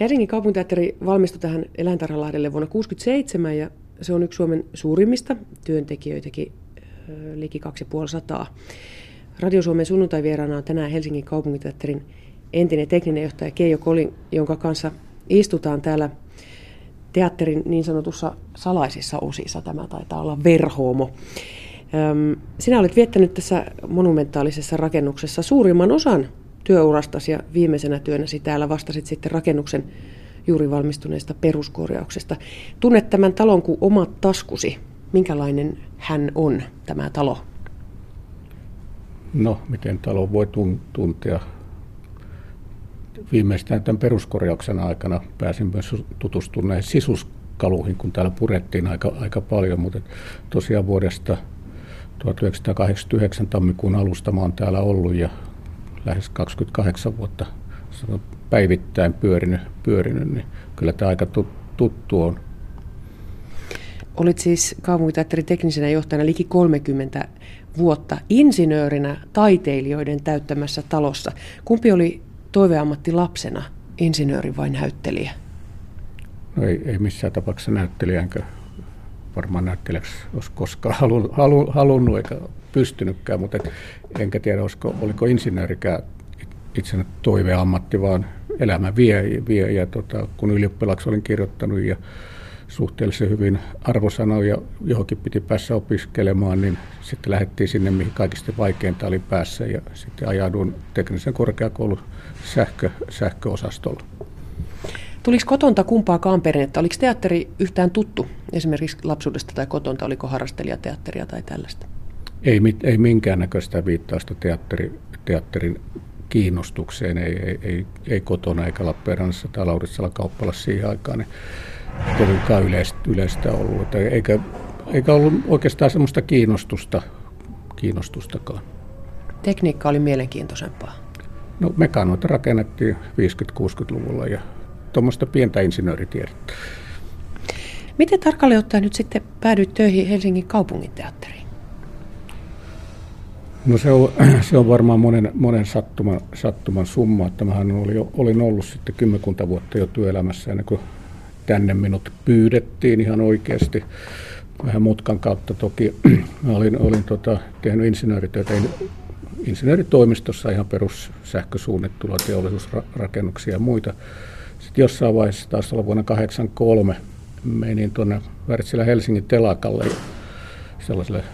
Helsingin kaupunginteatteri valmistui tähän Eläintarhalahdelle vuonna 1967 ja se on yksi Suomen suurimmista työntekijöitäkin liki 2500. Radio Suomen sunnuntai-vieraana on tänään Helsingin kaupunginteatterin entinen tekninen johtaja Keijo Kolin, jonka kanssa istutaan täällä teatterin niin sanotussa salaisissa osissa. Tämä taitaa olla verhoomo. Sinä olet viettänyt tässä monumentaalisessa rakennuksessa suurimman osan työurastasi ja viimeisenä työnäsi täällä vastasit sitten rakennuksen juuri valmistuneesta peruskorjauksesta. Tunnet tämän talon kuin omat taskusi. Minkälainen hän on, tämä talo? No, miten talo voi tuntea? Viimeistään tämän peruskorjauksen aikana pääsin myös tutustumaan sisuskaluihin, kun täällä purettiin aika, aika paljon, mutta tosiaan vuodesta 1989 tammikuun alusta mä oon täällä ollut ja lähes 28 vuotta päivittäin pyörinyt, pyörinyt niin kyllä tämä aika tuttu on. Olit siis kaupunginteatterin teknisenä johtajana liki 30 vuotta insinöörinä taiteilijoiden täyttämässä talossa. Kumpi oli toiveammatti lapsena, insinööri vai näyttelijä? No ei, ei missään tapauksessa näyttelijä, enkä varmaan näyttelijäksi olisi koskaan halu, halu, halunnut eikä pystynytkään, mutta et, enkä tiedä, olisiko, oliko insinöörikään itsenä toiveammatti, vaan elämä vie, vie ja tota, kun ylioppilaksi olin kirjoittanut ja suhteellisen hyvin arvosanoja, johonkin piti päässä opiskelemaan, niin sitten lähdettiin sinne, mihin kaikista vaikeinta oli päässä ja sitten ajauduin teknisen korkeakoulun sähkö, sähköosastolla. Tuliko kotonta kumpaakaan perinnettä? Oliko teatteri yhtään tuttu esimerkiksi lapsuudesta tai kotonta? Oliko harrastelijateatteria tai tällaista? Ei, ei minkäännäköistä viittausta teatteri, teatterin kiinnostukseen, ei, ei, ei, ei kotona eikä Lappeenrannassa tai Lauritsalla kauppalassa siihen aikaan. Niin kovinkaan yleistä, yleistä ollut. Että eikä, eikä ollut oikeastaan sellaista kiinnostusta, kiinnostustakaan. Tekniikka oli mielenkiintoisempaa. No mekanoita rakennettiin 50-60-luvulla ja tuommoista pientä insinööritiedettä. Miten tarkalleen ottaen nyt sitten päädyit töihin Helsingin kaupunginteatteriin? No se on, se on varmaan monen, monen sattuman, sattuman summa. Että mähän oli, olin ollut sitten kymmenkunta vuotta jo työelämässä ennen kuin tänne minut pyydettiin ihan oikeasti. Vähän mutkan kautta toki. Mä olin, olin tota, tehnyt insinööritöitä insinööritoimistossa ihan perussähkösuunnittelua, teollisuusrakennuksia ja muita. Sitten jossain vaiheessa, taas olla vuonna 1983, menin tuonne Wärtsilä Helsingin telakalle sellaiselle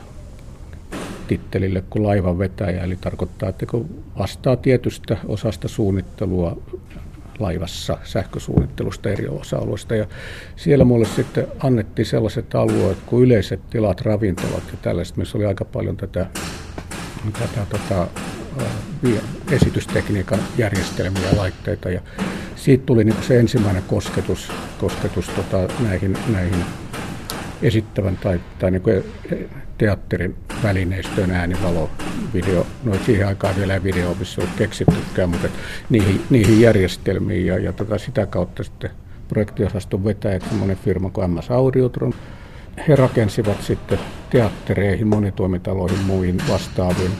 tittelille kuin laivan vetäjä, eli tarkoittaa, että kun vastaa tietystä osasta suunnittelua laivassa sähkösuunnittelusta eri osa-alueista. Ja siellä mulle sitten annettiin sellaiset alueet kuin yleiset tilat, ravintolat ja tällaiset, missä oli aika paljon tätä, tätä tota, esitystekniikan järjestelmiä ja laitteita. Ja siitä tuli niin se ensimmäinen kosketus, kosketus tota, näihin, näihin esittävän tai, tai niin kuin teatterin välineistöön, ääni, valo, video. No siihen aikaan vielä video ollut keksittykään, mutta niihin, niihin järjestelmiin ja, ja tota sitä kautta sitten projektiosaston vetäjät, semmoinen firma kuin MS Audiotron, he rakensivat sitten teattereihin, monitoimitaloihin, muihin vastaaviin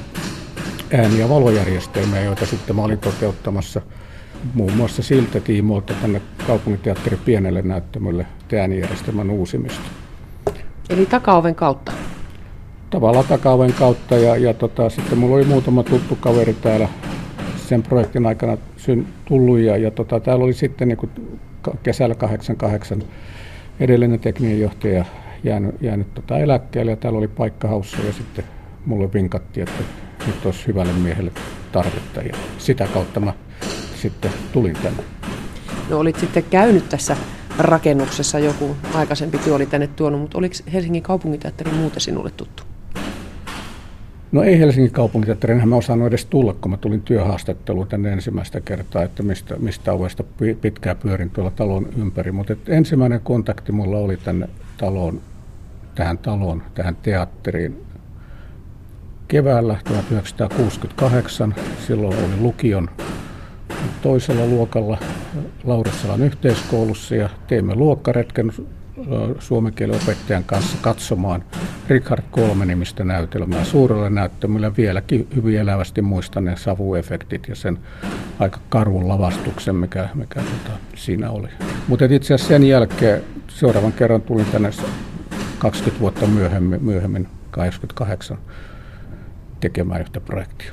ääni- ja valojärjestelmiä, joita sitten mä olin toteuttamassa muun muassa siltä tiimoilta tänne kaupunginteatterin pienelle näyttämölle äänijärjestelmän uusimista. Eli takaoven kautta? Tavallaan takaoven kautta ja, ja tota, sitten mulla oli muutama tuttu kaveri täällä sen projektin aikana syn, tullut ja, ja tota, täällä oli sitten niin kuin kesällä 88 edellinen tekninen johtaja jäänyt, jäänyt tota eläkkeelle ja täällä oli paikka haussa ja sitten mulle vinkattiin, että nyt olisi hyvälle miehelle tarvetta ja sitä kautta mä sitten tulin tänne. No olit sitten käynyt tässä rakennuksessa joku aikaisempi työ oli tänne tuonut, mutta oliko Helsingin kaupunginteatteri muuten sinulle tuttu? No ei Helsingin kaupunginteatteri, enhän mä osannut edes tulla, kun mä tulin työhaastatteluun tänne ensimmäistä kertaa, että mistä, mistä ovesta pitkään pyörin tuolla talon ympäri. Mutta ensimmäinen kontakti mulla oli tänne taloon, tähän taloon, tähän teatteriin keväällä 1968. Silloin oli lukion toisella luokalla Laurissalan yhteiskoulussa ja teimme luokkaretken suomen kielen opettajan kanssa katsomaan Richard Kolme-nimistä näytelmää suurella näyttämöllä. Vieläkin hyvin elävästi muistan ne savuefektit ja sen aika karun lavastuksen, mikä, mikä tota, siinä oli. Mutta itse asiassa sen jälkeen seuraavan kerran tulin tänne 20 vuotta myöhemmin, myöhemmin 88 tekemään yhtä projektia.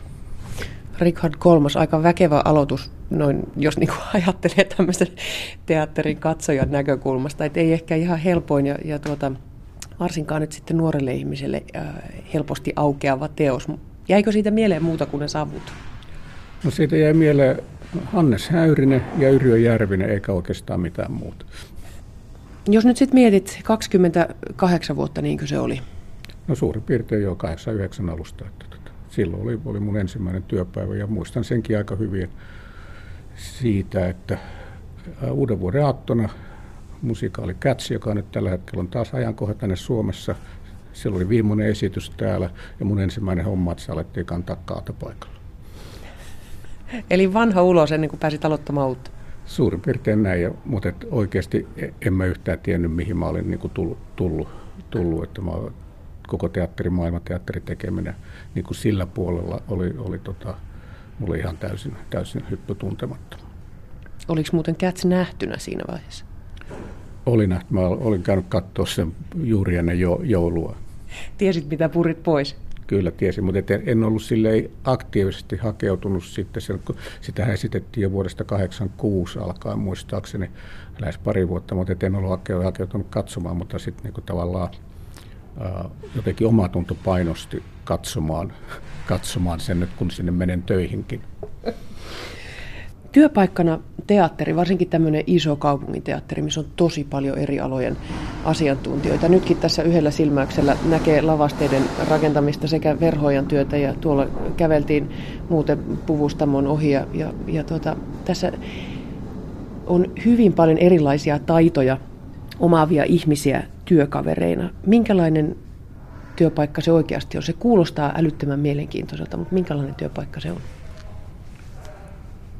Richard Kolmas, aika väkevä aloitus, noin, jos niin kuin ajattelee tämmöisen teatterin katsojan näkökulmasta, että ei ehkä ihan helpoin ja, ja tuota, varsinkaan nyt sitten nuorelle ihmiselle äh, helposti aukeava teos. Jäikö siitä mieleen muuta kuin ne savut? No siitä jäi mieleen Hannes Häyrinen ja Yrjö Järvinen, eikä oikeastaan mitään muuta. Jos nyt sitten mietit 28 vuotta, niin kuin se oli? No suurin piirtein jo 89 alusta. Että silloin oli, oli mun ensimmäinen työpäivä ja muistan senkin aika hyvin siitä, että uuden vuoden aattona musikaali Cats, joka nyt tällä hetkellä on taas ajankohtainen Suomessa. Silloin oli viimeinen esitys täällä ja mun ensimmäinen homma, että se alettiin kantaa kaatopaikalla. Eli vanha ulos ennen kuin pääsit aloittamaan uutta? Suurin piirtein näin, ja, mutta et oikeasti en mä yhtään tiennyt, mihin mä olin niin kuin tullut, tullut, tullut, että mä koko teatterimaailma, teatteritekeminen niin kuin sillä puolella oli, oli, tota, oli ihan täysin, täysin hyppy tuntematta. Oliko muuten Cats nähtynä siinä vaiheessa? Oli nähty. Mä olin käynyt katsoa sen juuri ennen joulua. Tiesit, mitä purit pois? Kyllä tiesin, mutta en ollut sille aktiivisesti hakeutunut sitten. Sitä esitettiin jo vuodesta 1986 alkaen muistaakseni lähes pari vuotta, mutta en ollut hakeutunut katsomaan, mutta sitten niin tavallaan jotenkin omatunto painosti katsomaan, katsomaan sen nyt, kun sinne menen töihinkin. Työpaikkana teatteri, varsinkin tämmöinen iso kaupungiteatteri, missä on tosi paljon eri alojen asiantuntijoita. Nytkin tässä yhdellä silmäyksellä näkee lavasteiden rakentamista sekä verhojan työtä ja tuolla käveltiin muuten puvustamon ohi ja, ja, ja tuota, tässä on hyvin paljon erilaisia taitoja omaavia ihmisiä työkavereina. Minkälainen työpaikka se oikeasti on? Se kuulostaa älyttömän mielenkiintoiselta, mutta minkälainen työpaikka se on?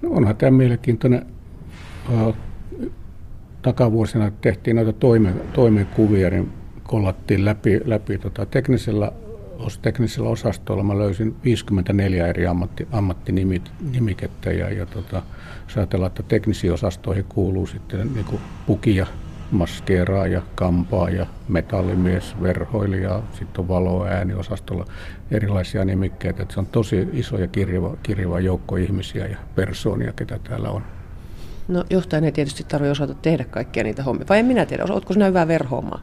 No onhan tämä mielenkiintoinen. Takavuosina tehtiin noita toimen, toimenkuvia, niin kollattiin läpi, läpi tota teknisellä, teknisellä osastolla. Mä löysin 54 eri ammatti, ammattinimikettä ja, ja tota, jos ajatellaan, että teknisiin osastoihin kuuluu sitten niin pukia, maskeeraaja, kampaaja, metallimies, verhoilija, sitten on valo- ääniosastolla erilaisia nimikkeitä. Että se on tosi iso ja kirjava, kirjava joukko ihmisiä ja persoonia, ketä täällä on. No johtajan ei tietysti tarvitse osata tehdä kaikkia niitä hommia. Vai en minä tiedä, oletko sinä hyvää verhoamaan?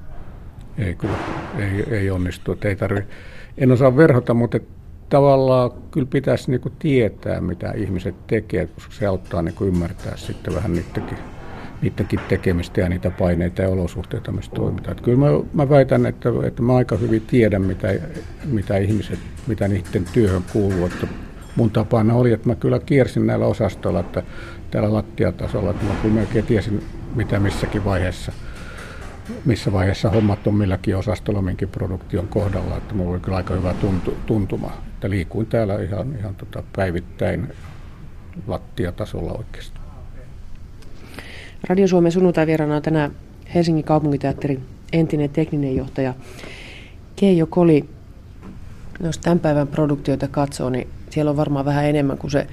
Ei kyllä, ei, ei onnistu. Ei tarvi, en osaa verhota, mutta tavallaan kyllä pitäisi niinku tietää, mitä ihmiset tekee, koska se auttaa niinku ymmärtää sitten vähän niitäkin niidenkin tekemistä ja niitä paineita ja olosuhteita, missä toimitaan. Että kyllä mä, mä väitän, että, että mä aika hyvin tiedän, mitä, mitä ihmiset, mitä niiden työhön kuuluu. Että mun tapana oli, että mä kyllä kiersin näillä osastoilla, että täällä lattiatasolla, että mä kyllä melkein tiesin, mitä missäkin vaiheessa missä vaiheessa hommat on milläkin osastolla minkin produktion kohdalla, että mulla oli kyllä aika hyvä tuntu, tuntuma, että liikuin täällä ihan, ihan tota päivittäin lattiatasolla oikeasti. Radio Suomen sunnuntai on tänään Helsingin kaupunginteatterin entinen tekninen johtaja Keijo Koli. Jos tämän päivän produktioita katsoo, niin siellä on varmaan vähän enemmän kuin se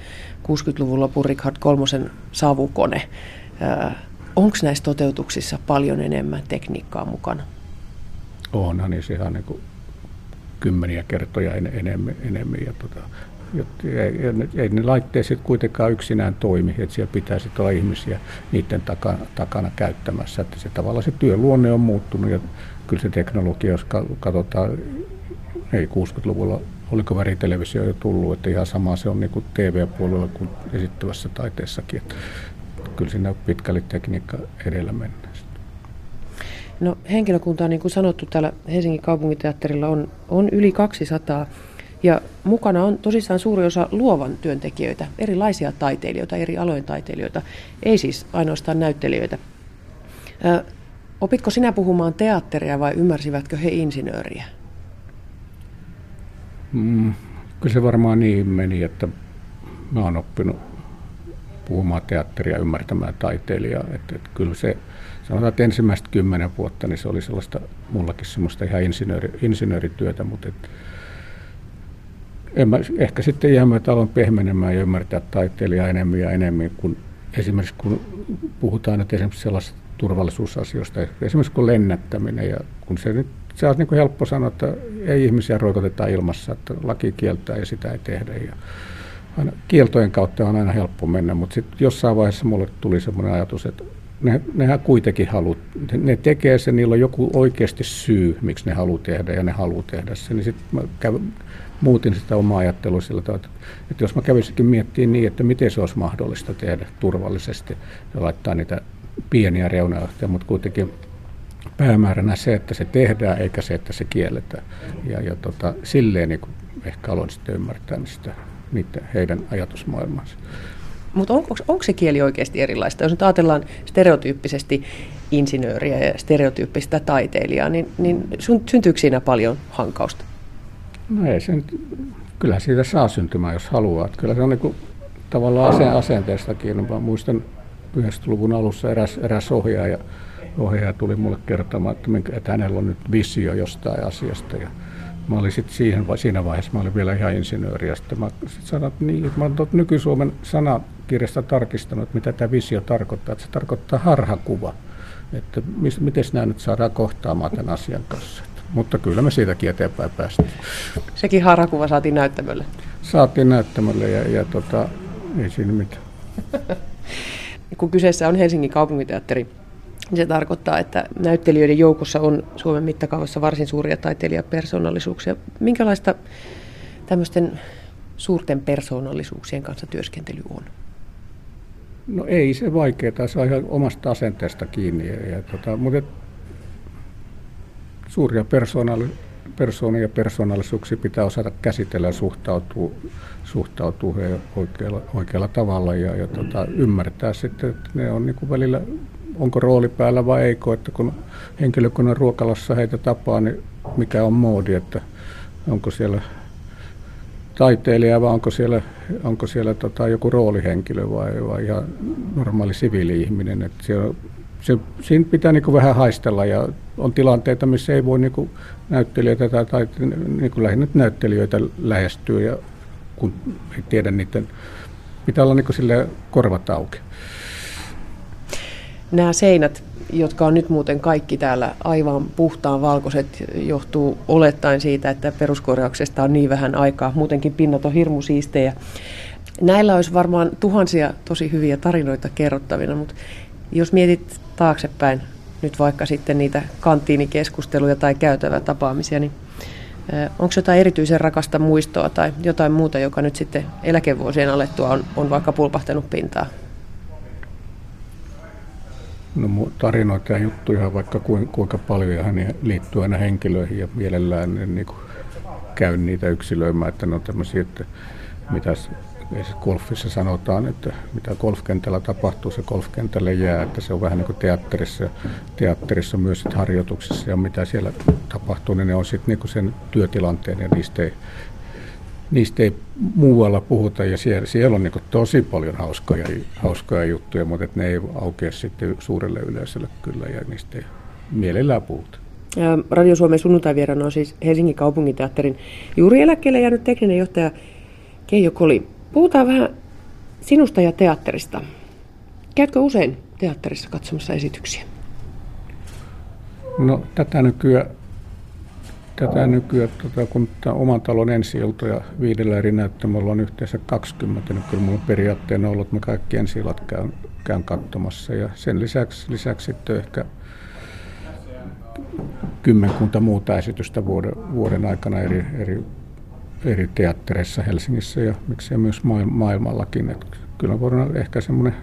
60-luvun lopun Richard Kolmosen savukone. Onko näissä toteutuksissa paljon enemmän tekniikkaa mukana? Onhan niin ihan niin kuin kymmeniä kertoja enemmän. enemmän ja tota, ei, ei ne laitteet sitten kuitenkaan yksinään toimi, että siellä pitää sitten olla ihmisiä niiden takana, takana käyttämässä. Että se tavallaan se työluonne on muuttunut ja kyllä se teknologia, jos katsotaan, ei 60-luvulla oliko väritelevisio jo tullut, että ihan sama se on niin kuin TV-puolella kuin esittävässä taiteessakin. Että kyllä siinä pitkälle tekniikka edellä mennään. No henkilökuntaa, niin kuin sanottu, täällä Helsingin kaupunginteatterilla on, on yli 200 ja mukana on tosissaan suuri osa luovan työntekijöitä, erilaisia taiteilijoita, eri alojen taiteilijoita, ei siis ainoastaan näyttelijöitä. Ö, opitko sinä puhumaan teatteria vai ymmärsivätkö he insinööriä? Mm, kyllä se varmaan niin meni, että mä oon oppinut puhumaan teatteria, ymmärtämään taiteilijaa. Että, että kyllä se, sanotaan, että ensimmäistä kymmenen vuotta, niin se oli sellaista, mullakin semmoista ihan insinööri, insinöörityötä, mutta et, en mä, ehkä sitten jäämme talon pehmenemään ja ymmärtää taiteilijaa enemmän ja enemmän, kun esimerkiksi kun puhutaan nyt esimerkiksi sellaisista turvallisuusasioista, esimerkiksi kun lennättäminen, ja kun se nyt se on niin kuin helppo sanoa, että ei ihmisiä roikoteta ilmassa, että laki kieltää ja sitä ei tehdä. Ja aina, kieltojen kautta on aina helppo mennä, mutta sitten jossain vaiheessa mulle tuli semmoinen ajatus, että ne, nehän kuitenkin haluaa, ne tekee sen, niillä on joku oikeasti syy, miksi ne haluaa tehdä ja ne haluaa tehdä sen. Niin sitten mä kävin, muutin sitä omaa ajattelua sillä tavalla, että jos mä kävisikin miettimään niin, että miten se olisi mahdollista tehdä turvallisesti ja laittaa niitä pieniä reunaehtoja, mutta kuitenkin päämääränä se, että se tehdään eikä se, että se kielletään. Ja, ja tota, silleen niin ehkä aloin sitten ymmärtää sitä, niitä, heidän ajatusmaailmansa. Mutta on, onko, onko se kieli oikeasti erilaista? Jos nyt ajatellaan stereotyyppisesti insinööriä ja stereotyyppistä taiteilijaa, niin, niin syntyykö siinä paljon hankausta? No ei se nyt, kyllä siitä saa syntymään, jos haluaa. Kyllä se on niin kuin, tavallaan aseen, asenteestakin. Mä muistan 90-luvun alussa eräs, eräs ohjaaja, ohjaaja tuli mulle kertomaan, että, että hänellä on nyt visio jostain asiasta. Ja mä olin sitten siihen, siinä vaiheessa, mä olin vielä ihan insinööri, ja sitten mä sit sanoin, että, niin, että mä olen nyky-Suomen sanakirjasta tarkistanut, mitä tämä visio tarkoittaa. Että se tarkoittaa harhakuva, että miten nämä nyt saadaan kohtaamaan tämän asian kanssa. Mutta kyllä me siitäkin eteenpäin päästiin. Sekin harhakuva saatiin näyttämölle. Saatiin näyttämölle ja, ja tota, ei siinä mitään. Kun kyseessä on Helsingin kaupunginteatteri, se tarkoittaa, että näyttelijöiden joukossa on Suomen mittakaavassa varsin suuria taiteilijapersoonallisuuksia. Minkälaista tämmöisten suurten persoonallisuuksien kanssa työskentely on? No ei se vaikeaa, se on ihan omasta asenteesta kiinni. Ja, ja tota, mutta suuria persoonali, persoonia ja persoonallisuuksia pitää osata käsitellä ja suhtautua, suhtautua oikealla, oikealla tavalla ja, ja tota, ymmärtää sitten, että ne on niin kuin välillä onko rooli päällä vai eikö, että kun henkilökunnan ruokalassa heitä tapaa, niin mikä on moodi, että onko siellä taiteilija vai onko siellä, onko siellä tota, joku roolihenkilö vai, vai ihan normaali siviili-ihminen. Että siellä, se, siinä pitää niin vähän haistella ja on tilanteita, missä ei voi niin näyttelijöitä tai, tai niin lähinnä näyttelijöitä lähestyä ja kun ei tiedä niiden, pitää olla niin korvat auki. Nämä seinät, jotka on nyt muuten kaikki täällä aivan puhtaan valkoiset, johtuu olettaen siitä, että peruskorjauksesta on niin vähän aikaa. Muutenkin pinnat on hirmu siistejä. Näillä olisi varmaan tuhansia tosi hyviä tarinoita kerrottavina, mutta jos mietit taaksepäin nyt vaikka sitten niitä kanttiinikeskusteluja tai käytävä tapaamisia, niin onko jotain erityisen rakasta muistoa tai jotain muuta, joka nyt sitten eläkevuosien alettua on, on vaikka pulpahtanut pintaan? No tarinoita ja juttuja vaikka kuinka paljon hän liittyy aina henkilöihin ja mielellään niin kuin käy niitä yksilöimään, että ne on tämmöisiä, että mitä golfissa sanotaan, että mitä golfkentällä tapahtuu, se golfkentälle jää, että se on vähän niin kuin teatterissa, teatterissa myös harjoituksissa ja mitä siellä tapahtuu, niin ne on sitten niin sen työtilanteen ja niistä ei, niistä ei muualla puhuta ja siellä, siellä on niin tosi paljon hauskoja, hauskoja juttuja, mutta ne ei aukea sitten suurelle yleisölle kyllä ja niistä ei mielellään puhuta. Radio Suomen sunnuntaivierana on siis Helsingin kaupunginteatterin juuri eläkkeelle jäänyt tekninen johtaja Keijo Koli. Puhutaan vähän sinusta ja teatterista. Käytkö usein teatterissa katsomassa esityksiä? No tätä nykyään tätä nykyään, tota, kun tämä oman talon ensi ja viidellä eri näyttämällä on yhteensä 20, niin kyllä minulla periaatteena on ollut, että mä kaikki ensi käyn, käyn katsomassa. Ja sen lisäksi, lisäksi sitten ehkä kymmenkunta muuta esitystä vuoden, vuoden aikana eri, eri, eri teattereissa Helsingissä ja miksei myös maailmallakin. Et kyllä voidaan ehkä semmoinen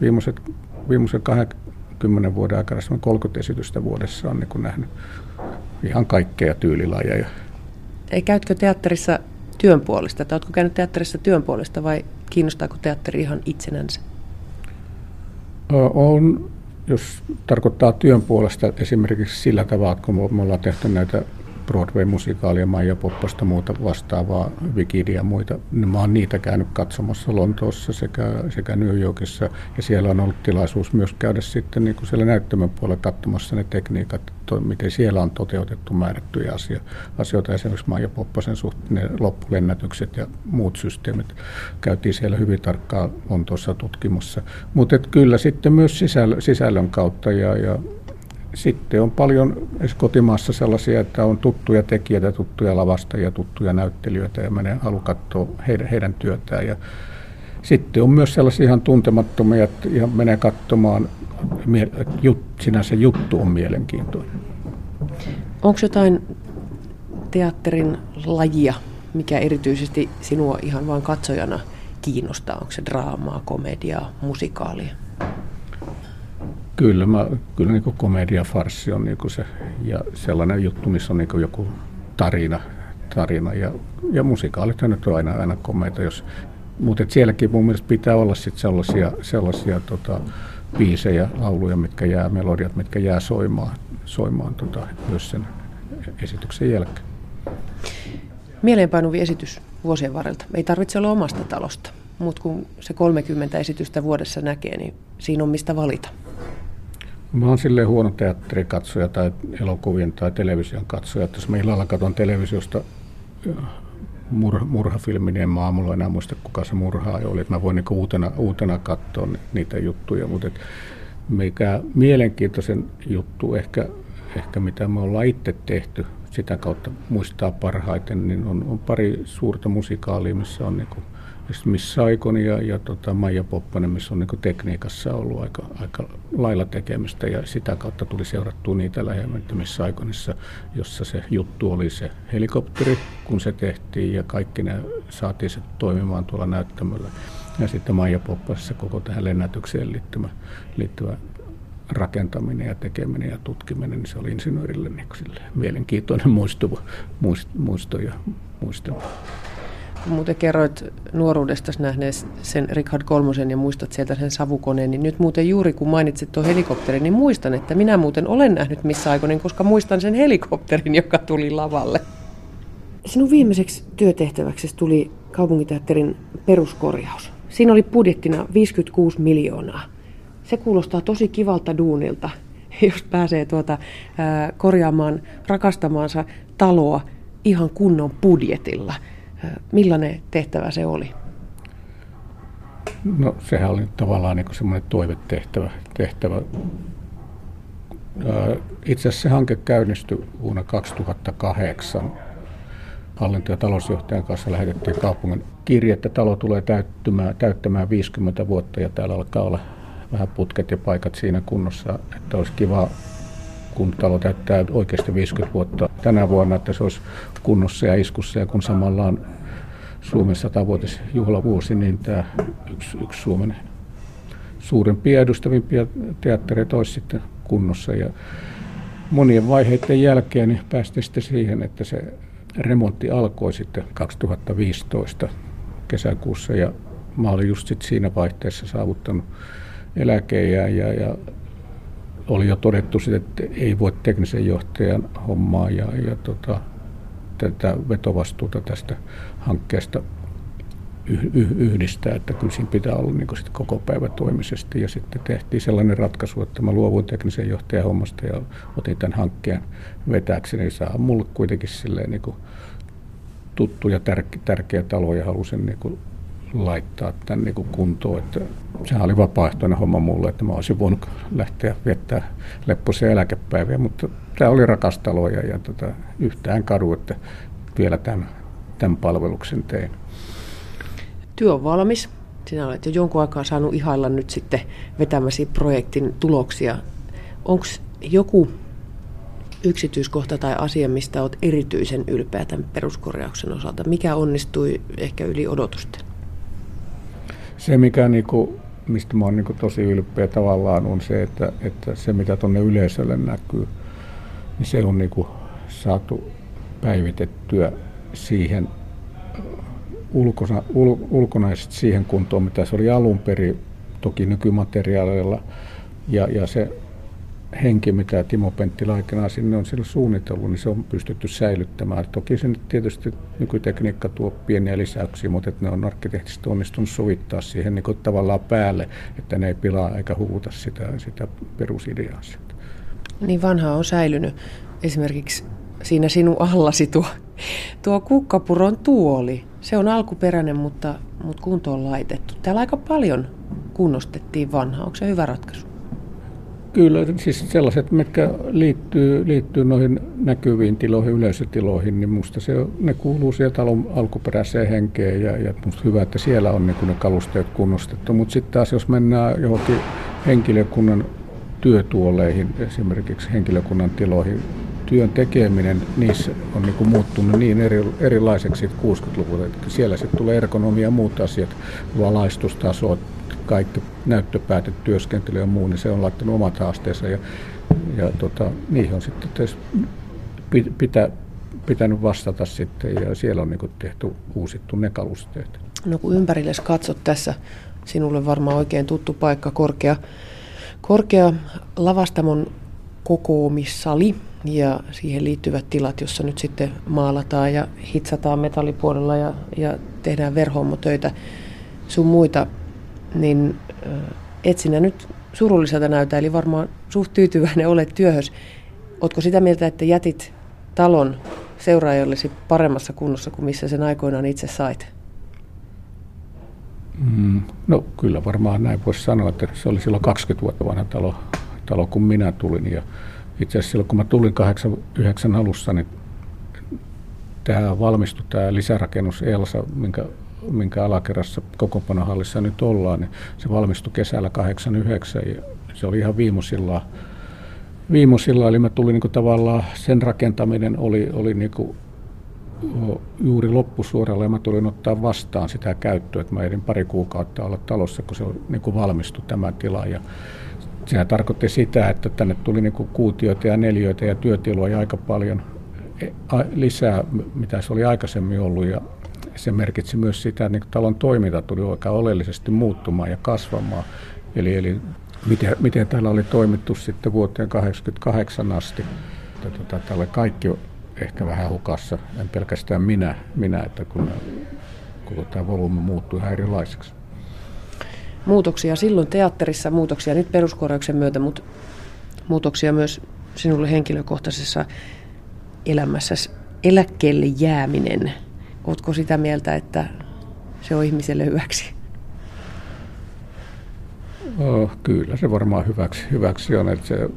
viimeiset, viimeisen 20 vuoden aikana 30 esitystä vuodessa on niin nähnyt ihan kaikkea tyylilajeja. Ei käytkö teatterissa työn puolesta, tai oletko käynyt teatterissa työn puolesta vai kiinnostaako teatteri ihan itsenänsä? On, jos tarkoittaa työn puolesta esimerkiksi sillä tavalla, kun me ollaan tehty näitä Broadway-musikaalia, Maija Poppasta muuta vastaavaa, Wikidia ja muita. Mä oon niitä käynyt katsomassa Lontoossa sekä, sekä New Yorkissa ja siellä on ollut tilaisuus myös käydä sitten niin kuin siellä näyttämön puolella katsomassa ne tekniikat, to, miten siellä on toteutettu määrättyjä asio, asioita. Esimerkiksi Maija Poppasen suhteen ne loppulennätykset ja muut systeemit käytiin siellä hyvin tarkkaan Lontoossa tutkimassa. Mutta kyllä sitten myös sisällön, kautta ja, ja sitten on paljon kotimaassa sellaisia, että on tuttuja tekijöitä, tuttuja lavastajia, tuttuja näyttelijöitä ja menee halu katsoa heidän, heidän työtään. Ja sitten on myös sellaisia ihan tuntemattomia, että ihan menee katsomaan, että jut, sinänsä juttu on mielenkiintoinen. Onko jotain teatterin lajia, mikä erityisesti sinua ihan vain katsojana kiinnostaa? Onko se draamaa, komediaa, musikaalia? Kyllä, mä, kyllä niin komedia, farssi on niin se, ja sellainen juttu, missä on niin joku tarina, tarina ja, ja musikaalit on aina, aina komeita, jos, mutta sielläkin mun mielestä pitää olla sit sellaisia, sellaisia tota, biisejä, lauluja, mitkä jää, melodiat, mitkä jää soimaan, soimaan tota, myös sen esityksen jälkeen. Mieleenpainuvi esitys vuosien varrelta. Ei tarvitse olla omasta talosta, mutta kun se 30 esitystä vuodessa näkee, niin siinä on mistä valita. Mä oon silleen huono teatterikatsoja tai elokuvien tai television katsoja, että jos mä illalla katson televisiosta murha, murhafilmin, niin en mä aamulla enää muista, kuka se murhaaja oli. Että mä voin niinku uutena, uutena katsoa niitä juttuja, mutta et mikä mielenkiintoisen juttu ehkä, ehkä mitä me ollaan itse tehty, sitä kautta muistaa parhaiten, niin on, on pari suurta musikaalia, missä on niinku Miss Saikon ja, ja tota Maija Poppanen, missä on niin tekniikassa ollut aika, aika lailla tekemistä ja sitä kautta tuli seurattua niitä lähemmän, Miss Saikonissa, jossa se juttu oli se helikopteri, kun se tehtiin ja kaikki ne saatiin se toimimaan tuolla näyttämöllä. Ja sitten Maija Poppasessa koko tähän lennätykseen liittyvä, liittyvä rakentaminen ja tekeminen ja tutkiminen, niin se oli insinöörille niin mielenkiintoinen muisto, muisto ja muistelu muuten kerroit nuoruudesta nähnees sen Richard Kolmosen ja muistat sieltä sen savukoneen, niin nyt muuten juuri kun mainitsit tuon helikopterin, niin muistan, että minä muuten olen nähnyt missä aikoinen, koska muistan sen helikopterin, joka tuli lavalle. Sinun viimeiseksi työtehtäväksi tuli kaupunginteatterin peruskorjaus. Siinä oli budjettina 56 miljoonaa. Se kuulostaa tosi kivalta duunilta, jos pääsee tuota, ää, korjaamaan rakastamaansa taloa ihan kunnon budjetilla – Millainen tehtävä se oli? No sehän oli tavallaan niin semmoinen toivetehtävä. Tehtävä. Itse asiassa se hanke käynnistyi vuonna 2008. Hallinto- ja talousjohtajan kanssa lähetettiin kaupungin kirje, että talo tulee täyttämään, täyttämään 50 vuotta ja täällä alkaa olla vähän putket ja paikat siinä kunnossa, että olisi kiva kun talo täyttää oikeasti 50 vuotta tänä vuonna, että se olisi kunnossa ja iskussa. Ja kun samalla on Suomen satavuotisjuhlavuosi, niin tämä yksi, yksi Suomen suurimpia edustavimpia teattereita olisi sitten kunnossa. Ja monien vaiheiden jälkeen niin päästiin sitten siihen, että se remontti alkoi sitten 2015 kesäkuussa ja mä olin just sit siinä vaihteessa saavuttanut eläkeä ja, ja oli jo todettu, että ei voi teknisen johtajan hommaa ja, ja tota, tätä vetovastuuta tästä hankkeesta yhdistää, että kyllä siinä pitää olla niin sit koko päivä toimisesti. Ja sitten tehtiin sellainen ratkaisu, että mä luovuin teknisen johtajan hommasta ja otin tämän hankkeen vetääkseni. Niin saa mulle kuitenkin silleen niin tuttu ja tärkeä talo ja halusin niin laittaa tämän niin kuntoon. Että sehän oli vapaaehtoinen homma mulle, että mä olisin voinut lähteä viettää leppoisia eläkepäiviä, mutta tämä oli rakas talo ja, ja tota, yhtään kadu, että vielä tämän, tämän palveluksen tein. Työ on valmis. Sinä olet jo jonkun aikaa saanut ihailla nyt sitten vetämäsi projektin tuloksia. Onko joku yksityiskohta tai asia, mistä olet erityisen ylpeä tämän peruskorjauksen osalta? Mikä onnistui ehkä yli odotusten? Se, mikä niinku, mistä mä oon niinku tosi ylpeä tavallaan, on se, että, että se, mitä tuonne yleisölle näkyy, niin se on niinku saatu päivitettyä siihen ulkona, ul, ulkonaisesti siihen kuntoon, mitä se oli alun perin, toki nykymateriaaleilla. Ja, ja se henki, mitä Timo Penttilä aikanaan sinne on siellä suunnitellut, niin se on pystytty säilyttämään. Toki se nyt tietysti nykytekniikka tuo pieniä lisäyksiä, mutta että ne on arkkitehtisesti onnistunut sovittaa siihen niin tavallaan päälle, että ne ei pilaa eikä huvuta sitä, sitä perusideaa. Niin vanha on säilynyt. Esimerkiksi siinä sinun allasi tuo, tuo kukkapuron tuoli. Se on alkuperäinen, mutta, mutta kuntoon laitettu. Täällä aika paljon kunnostettiin vanhaa. Onko se hyvä ratkaisu? Kyllä, siis sellaiset, mitkä liittyy, liittyy noihin näkyviin tiloihin, yleisötiloihin, niin minusta se, ne kuuluu siihen talon alkuperäiseen henkeen ja, ja minusta hyvä, että siellä on niin ne kalusteet kunnostettu. Mutta sitten taas, jos mennään johonkin henkilökunnan työtuoleihin, esimerkiksi henkilökunnan tiloihin, työn tekeminen niissä on niin muuttunut niin eri, erilaiseksi 60-luvulta. Siellä sitten tulee ergonomia ja muut asiat, valaistustaso, kaikki näyttöpäätetyöskentely ja muu, niin se on laittanut omat haasteensa ja, ja tota, niihin on sitten pitä, pitänyt vastata sitten ja siellä on niin tehty uusittu ne kalusteet. No kun ympärille katsot tässä, sinulle varmaan oikein tuttu paikka, korkea, korkea lavastamon kokoomissali ja siihen liittyvät tilat, jossa nyt sitten maalataan ja hitsataan metallipuolella ja, ja tehdään verhommotöitä sun muita niin et sinä nyt surulliselta näytä, eli varmaan suht tyytyväinen olet työhös. Oletko sitä mieltä, että jätit talon seuraajallesi paremmassa kunnossa kuin missä sen aikoinaan itse sait? Mm, no kyllä varmaan näin voisi sanoa, että se oli silloin 20 vuotta vanha talo, talo kun minä tulin. Ja itse asiassa silloin kun mä tulin 89 alussa, niin tämä valmistui tämä lisärakennus Elsa, minkä minkä alakerrassa kokoonpanohallissa nyt ollaan, niin se valmistui kesällä 89 ja se oli ihan viimeisillä viimeisillä, eli mä tulin niin tavallaan, sen rakentaminen oli, oli niin kuin juuri loppusuoralla ja mä tulin ottaa vastaan sitä käyttöä, että mä ehdin pari kuukautta olla talossa, kun se niin kuin valmistui tämä tila. Ja sehän tarkoitti sitä, että tänne tuli niin kuutioita ja neljöitä ja työtiloja aika paljon e, lisää, mitä se oli aikaisemmin ollut. Ja se merkitsi myös sitä, että niin talon toiminta tuli aika oleellisesti muuttumaan ja kasvamaan. Eli, eli miten, miten täällä oli toimittu sitten vuoteen 1988 asti. Tota, täällä kaikki ehkä vähän hukassa, en pelkästään minä, minä että kun koko tämä volyymi muuttui ihan erilaiseksi. Muutoksia silloin teatterissa, muutoksia nyt peruskorjauksen myötä, mutta muutoksia myös sinulle henkilökohtaisessa elämässä. Eläkkeelle jääminen Oletko sitä mieltä, että se on ihmiselle hyväksi? Oh, kyllä se varmaan hyväksi, hyväksi on, että se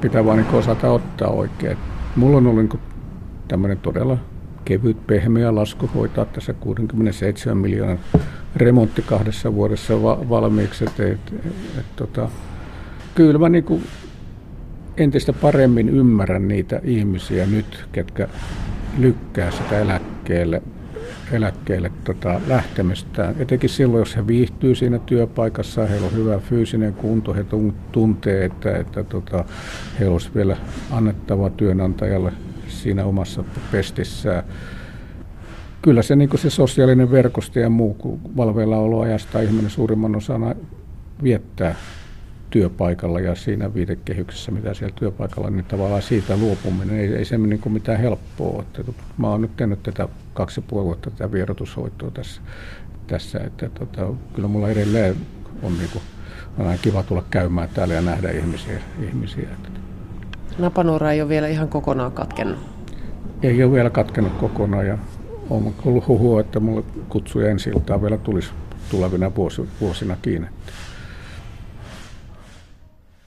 pitää vaan niin osata ottaa oikein. Mulla on ollut niin tämmöinen todella kevyt, pehmeä lasku hoitaa tässä 67 miljoonan remontti kahdessa vuodessa va- valmiiksi. Et, et, et, tota, kyllä mä niin entistä paremmin ymmärrän niitä ihmisiä nyt, ketkä lykkää sitä eläkkeelle, eläkkeelle tota, lähtemistään. Etenkin silloin, jos he viihtyy siinä työpaikassa, heillä on hyvä fyysinen kunto, he tuntee, että, että tota, heillä olisi vielä annettava työnantajalle siinä omassa pestissään. Kyllä se, niin se sosiaalinen verkosto ja muu, valveilla oloajasta ihminen suurimman osana viettää työpaikalla ja siinä viitekehyksessä, mitä siellä työpaikalla, niin tavallaan siitä luopuminen ei, ei se niin kuin mitään helppoa. Että, mä oon nyt tehnyt tätä kaksi ja puoli vuotta tätä vierotushoitoa tässä, tässä että tota, kyllä mulla edelleen on, niin kuin, on aina kiva tulla käymään täällä ja nähdä ihmisiä. ihmisiä. Napanuora ei ole vielä ihan kokonaan katkennut. Ei ole vielä katkennut kokonaan ja on ollut huhua, että mulle kutsuja ensi iltaa vielä tulisi tulevina vuosina kiinni.